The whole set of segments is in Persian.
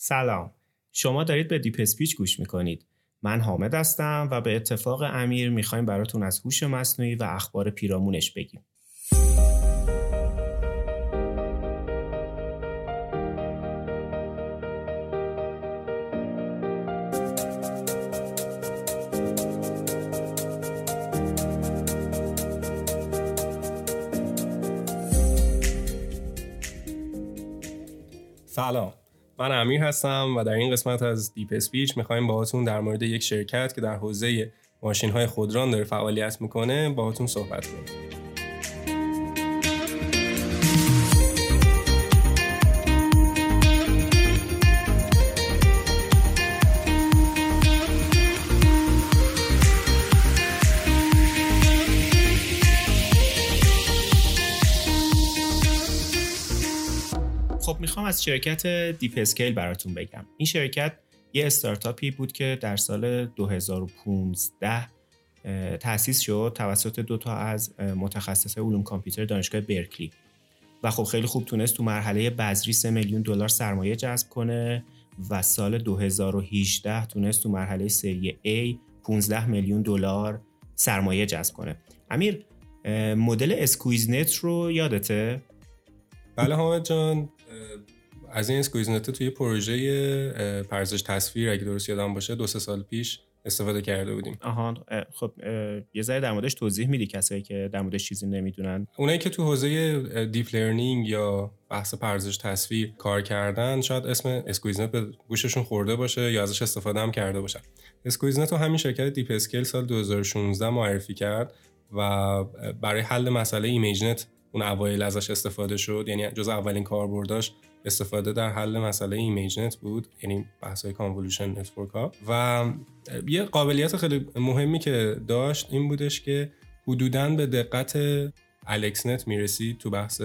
سلام. شما دارید به دیپ اسپیچ گوش می‌کنید. من حامد هستم و به اتفاق امیر می‌خوایم براتون از هوش مصنوعی و اخبار پیرامونش بگیم. سلام. من امیر هستم و در این قسمت از دیپ اسپیچ می‌خوایم باهاتون در مورد یک شرکت که در حوزه ماشین های خودران داره فعالیت می‌کنه باهاتون صحبت کنیم. می‌خوام از شرکت DeepScale براتون بگم. این شرکت یه استارتاپی بود که در سال 2015 تأسیس شد توسط دو تا از متخصص علوم کامپیوتر دانشگاه برکلی. و خب خیلی خوب تونست تو مرحله بذری 3 میلیون دلار سرمایه جذب کنه و سال 2018 تونست تو مرحله سری A 15 میلیون دلار سرمایه جذب کنه. امیر مدل SqueezeNet رو یادته؟ بله حامد جان از این اسکویز نت توی پروژه پردازش تصویر اگه درست یادم باشه دو سه سال پیش استفاده کرده بودیم. آها خب یه ذره در موردش توضیح میدی کسایی که در موردش چیزی نمی‌دونن. اونایی که تو حوزه deep learning یا بحث پردازش تصویر کار کردن شاید اسم SqueezeNet به گوششون خورده باشه یا ازش استفاده هم کرده باشن. SqueezeNet رو همین شرکت DeepScale سال 2016 معرفی کرد و برای حل مسئله ImageNet اون اوایل ازش استفاده شد. یعنی جز اولین کاربرداش استفاده در حل مسئله ImageNet بود یعنی بحث های convolution network ها و یه قابلیت خیلی مهمی که داشت این بودش که حدودا به دقت AlexNet می‌رسید تو بحث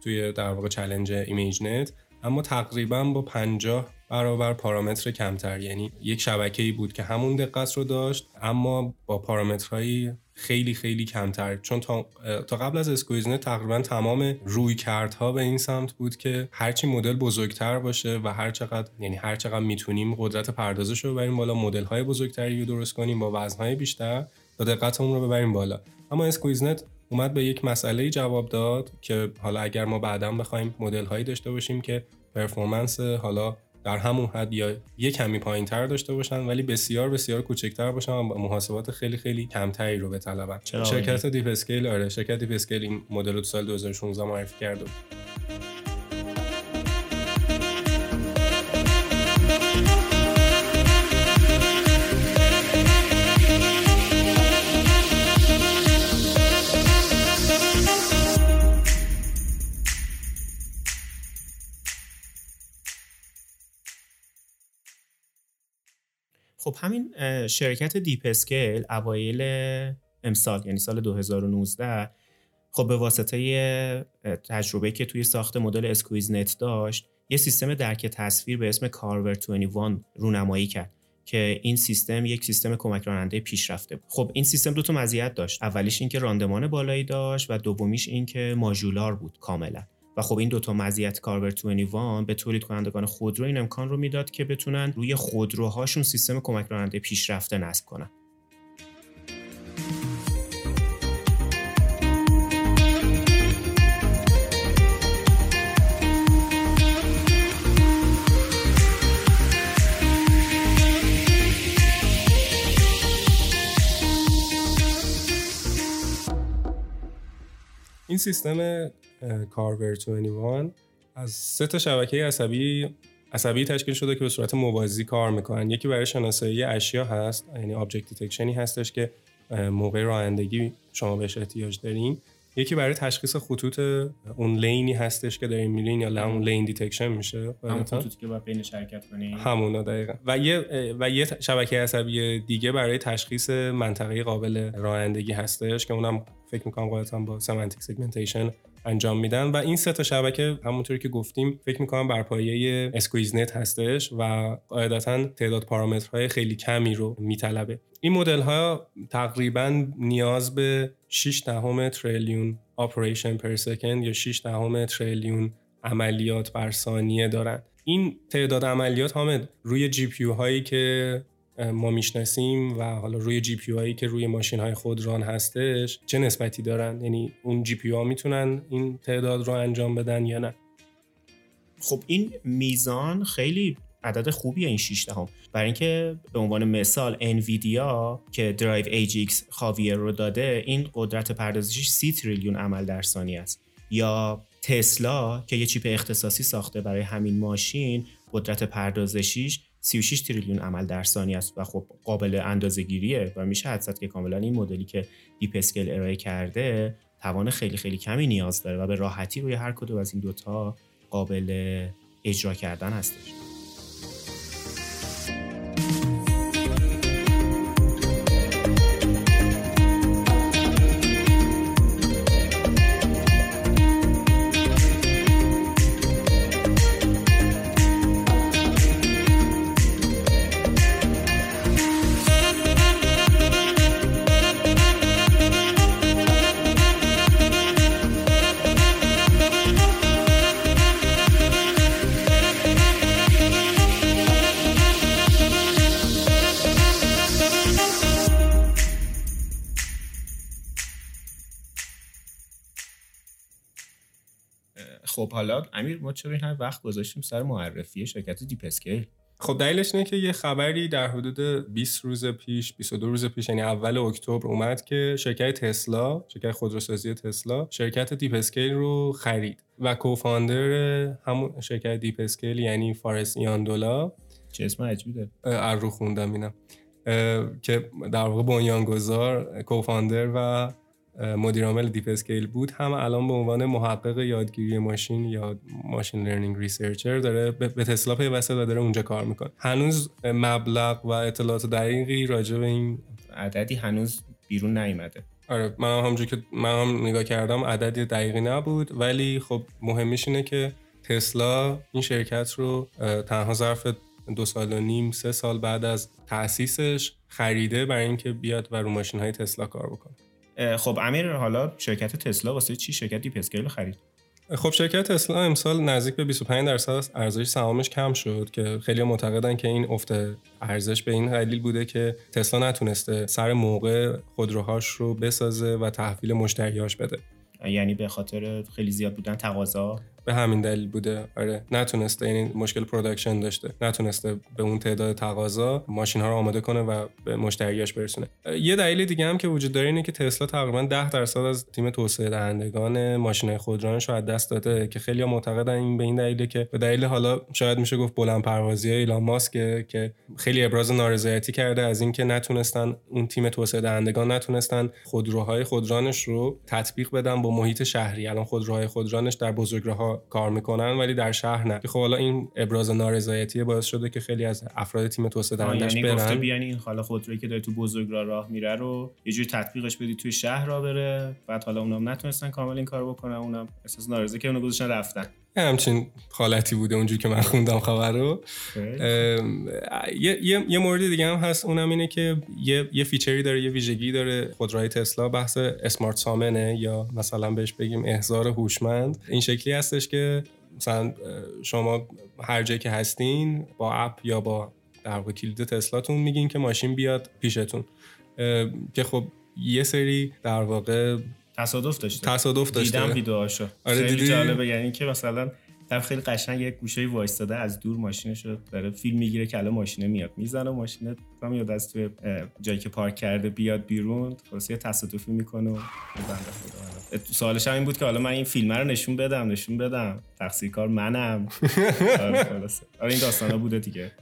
توی در واقع challenge ImageNet اما تقریبا با 50 برابر پارامتر کمتر. یعنی یک شبکه‌ای بود که همون دقت رو داشت اما با پارامترهایی خیلی خیلی کمتر. چون تا, تا قبل از SqueezeNet تقریبا تمام روی کردها به این سمت بود که هرچی مدل بزرگتر باشه و هر چقدر یعنی هر چقدر می‌تونیم قدرت پردازش رو ببریم بالا مدل های بزرگتری رو درست کنیم با وزن های بیشتر تا دقتمون رو ببریم بالا. اما SqueezeNet اومد به یک مسئله جواب داد که حالا اگر ما بعدا بخوایم مدل هایی داشته باشیم که performance حالا در همون حد یا یک کمی پایین تر داشته باشن ولی بسیار بسیار کوچکتر باشن و محاسبات خیلی خیلی کمتری رو بطلبن. شرکت DeepScale آره شرکت DeepScale این مدل رو تو سال 2016 معرفی کرده خب همین شرکت DeepScale اوایل امسال یعنی سال 2019 خب به واسطه تجربه که توی ساخت مدل SqueezeNet داشت یه سیستم درک تصویر به اسم Carver 21 رونمایی کرد که این سیستم یک سیستم کمک راننده پیشرفته بود. خب این سیستم دو تا مزیت داشت. اولیش اینکه راندمان بالایی داشت و دومیش اینکه ماژولار بود کاملا. و خب این دوتا مزیت Carver 21 به تولید کنندگان خودرو این امکان رو می‌داد که بتونن روی خودروهاشون سیستم کمک راننده پیشرفته نصب کنن. این سیستم Carver 21 از سه تا شبکه عصبی عصبی تشکیل شده که به صورت موازی کار می‌کنن. یکی برای شناسایی اشیا هست یعنی object detection ی هستش که موقع رانندگی شما بهش احتیاج دارین. یکی برای تشخیص خطوط اون lane ی هستش که دارین میرین یا اون lane detection میشه همون خطوطی که باید بینش حرکت کنین همونا دقیقا. و یه و یه شبکه عصبی دیگه برای تشخیص منطقه قابل رانندگی هستش که اونم فکر می‌کنم قاعدتا با semantic segmentation انجام میدن و این سه تا شبکه همونطوری که گفتیم فکر می‌کنم بر پایه SqueezeNet هستش و قاعدتا تعداد پارامترهای خیلی کمی رو میطلبه. این مدل ها تقریبا نیاز به 6 دهم تریلیون operation per second یا 6 دهم تریلیون عملیات بر ثانیه دارن. این تعداد عملیات حامد روی GPU هایی که ما می‌شناسیم و حالا روی GPU هایی که روی ماشین های خودران هستش چه نسبتی دارن؟ یعنی اون GPU ها می‌تونن این تعداد رو انجام بدن یا نه؟ خب این میزان خیلی عدد خوبیه این 6 دهم. برای اینکه به عنوان مثال انویدیا که Drive AGX Xavier رو داده این قدرت پردازشش 30 تریلیون عمل در ثانیه است. یا تسلا که یه چیپ اختصاصی ساخته برای همین ماشین قدرت پردازشیش 36 تریلیون عمل در ثانیه است و خب قابل اندازه‌گیریه و میشه حدست که کاملا این مدلی که دیپ اسکیل ارائه کرده توان خیلی خیلی کمی نیاز داره و به راحتی روی هر کدوم از این دوتا قابل اجرا کردن هستش. خب حالا امیر ما چرا این وقت گذاشتیم سر معرفی شرکت DeepScale خب دلیلش اینه که یه خبری در حدود 20 روز پیش 22 روز پیش یعنی اول اکتبر اومد که شرکت تسلا شرکت خودروسازی تسلا شرکت DeepScale رو خرید و co-founder همون شرکت DeepScale یعنی Forrest Iandola چه اسم عجیبی داره رو خوندم اینم. که در واقع بنیانگذار co-founder و مدیر عامل DeepScale بود. هم الان به عنوان محقق یادگیری ماشین یا machine learning researcher داره به تسلا پیوسته و داره اونجا کار می‌کنه. هنوز مبلغ و اطلاعات دقیقی راجع به این عددی هنوز بیرون نیومده. آره من همونجور که من هم نگاه کردم عددی دقیقی نبود. ولی خب مهمش اینه که تسلا این شرکت رو تنها ظرف دو سال و نیم سه سال بعد از تاسیسش خریده برای اینکه بیاد و رو ماشین های تسلا کار بکنه. خب امیر حالا شرکت تسلا واسه چی؟ شرکت DeepScale خرید. خب شرکت تسلا امسال نزدیک به 25 درصد از ارزش سهامش کم شد که خیلی معتقدن که این افت ارزش به این دلیل بوده که تسلا نتونسته سر موقع خودروهاش رو بسازه و تحویل مشتریاش بده. یعنی به خاطر خیلی زیاد بودن تقاضا؟ به همین دلیل بوده. آره نتونسته یعنی مشکل production داشته. نتونسته به اون تعداد تقاضا ماشین ها رو آماده کنه و به مشتریاش برسونه. یه دلیل دیگه هم که وجود داره اینه که تسلا تقریبا 10 درصد از تیم توسعه دهندگان ماشین خودرانش رو از دست داده که خیلی معتقدن این به این دلیله که به دلیل حالا شاید میشه گفت بلند پروازی ایلان ماسک که خیلی ابراز نارضایتی کرده از اینکه نتونستن اون تیم توسعه دهندگان نتونستن خودروهای خودرانش رو تطبیق بدن با محیط شهری. الان خودروهای خودرانش در کار می‌کنن ولی در شهر نه. خب حالا این ابراز نارضایتی باعث شده که خیلی از افراد تیم توسعه دهندش یعنی برن. بیان این حالا خودرویی که داره تو بزرگ راه راه میره رو یه جوری تطبیقش بدی توی شهر را بره بعد حالا اونم نتونستن کامل این کارو بکنن اونم احساس نارضایی که اونو گذاشتن رفتن. همچین حالتی بوده اونجوری که من خوندم خبر رو. یه،, یه،, یه مورد دیگه هم هست اونم اینه که یه, یه فیچری داره یه ویژگی داره. خودروهای تسلا بحث اسمارت سامنه یا مثلا بهش بگیم احضار هوشمند. این شکلی هستش که مثلا شما هر جایی که هستین با اپ یا با در واقع کلید تسلاتون میگین که ماشین بیاد پیشتون. که خب یه سری در واقع تصادف داشته. تصادف داشته. دیدم ویدیوهاشو آره خیلی جالبه. یعنی که مثلا در خیلی قشنگ یک گوشه وایستاده از دور ماشینش رو داره فیلم می‌گیره که الان ماشینه میاد. می‌زنه ماشینه هم یاد از توی جایی که پارک کرده بیاد بیرون خلاص یه تصادفی می‌کنه و سوالش هم این بود که حالا من این فیلم رو نشون بدم نشون بدم. تقصیر کار منم. آره خلاص آره این داستانا بوده دیگه.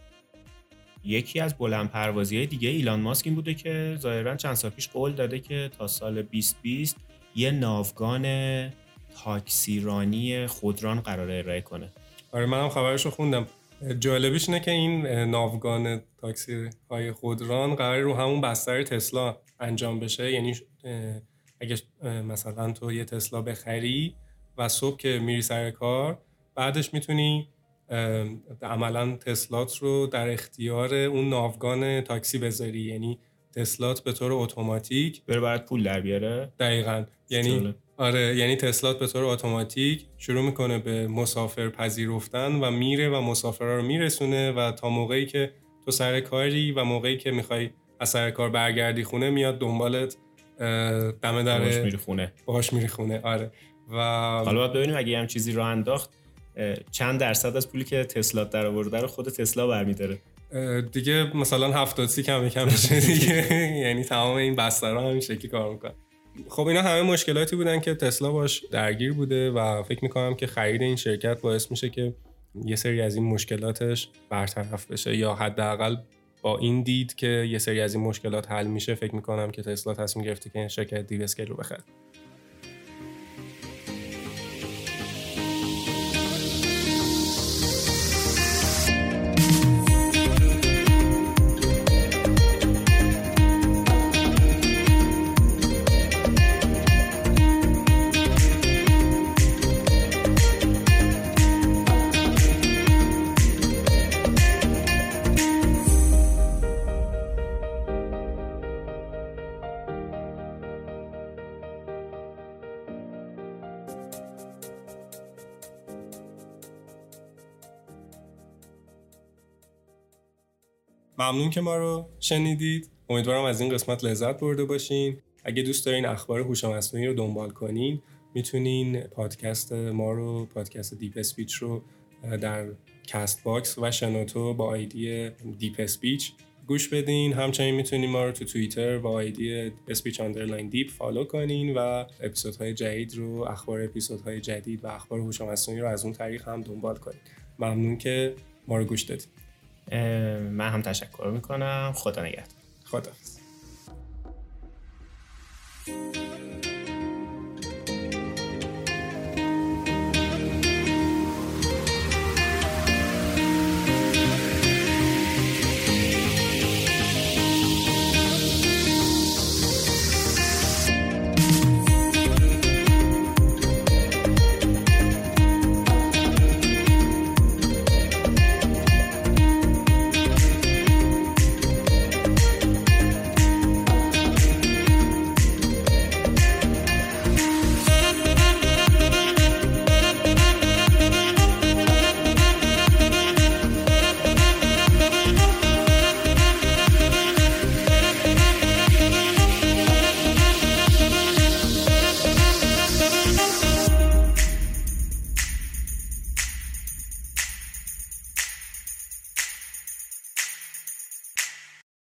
یکی از بلند پروازی های دیگه ایلان ماسک این بوده که ظاهرا چند سال پیش قول داده که تا سال 2020 یه ناوگان تاکسیرانی خودران قرار ارائه کنه. آره منم خبرش رو خوندم. جالبیش اینه که این ناوگان تاکسی های خودران قرار رو همون بستر تسلا انجام بشه. یعنی اگه مثلا تو یه تسلا بخری و صبح که میری سر کار بعدش می‌تونی عملا تسلات رو در اختیار اون ناوگان تاکسی بذاری. یعنی تسلات به طور اتوماتیک بره باید پول در بیاره؟ دقیقا. یعنی آره یعنی تسلات به طور اتوماتیک شروع می‌کنه به مسافر پذیرفتن و میره و مسافرها رو میرسونه و تا موقعی که تو سر کاری و موقعی که می‌خوای از سر کار برگردی خونه میاد دنبالت دم باش میری خونه. باش میری خونه آره. و حالا باید ببینیم اگه هم چیزی رو انداخت چند درصد از پولی که تسلا در آورده رو خود تسلا برمیداره. دیگه مثلا 70 سی کم کم بشه دیگه. یعنی تمام این بسترها همین شکلی کار می‌کنن خب اینا همه مشکلاتی بودن که تسلا باش درگیر بوده و فکر می‌کنم که خرید این شرکت باعث میشه که یه سری از این مشکلاتش برطرف بشه یا حداقل با این دید که یه سری از این مشکلات حل میشه فکر می‌کنم که تسلا تصمیم گرفته که این شرکت دیوسکیل رو بخره. ممنون که ما رو شنیدید. امیدوارم از این قسمت لذت برده باشین. اگه دوست دارین اخبار هوش مصنوعی رو دنبال کنین می‌تونین پادکست ما رو پادکست Deep Speech رو در Castbox و شنوتو با ID Deep Speech گوش بدین. همچنین می‌تونین ما رو تو توییتر با ID Speech underline Deep follow کنین و اپیزودهای جدید رو اخبار اپیزودهای جدید و اخبار هوش مصنوعی رو از اون طریق هم دنبال کنین. ممنون که ما رو گوش دادید من هم تشکر می‌کنم. خدا نگهدار. خدا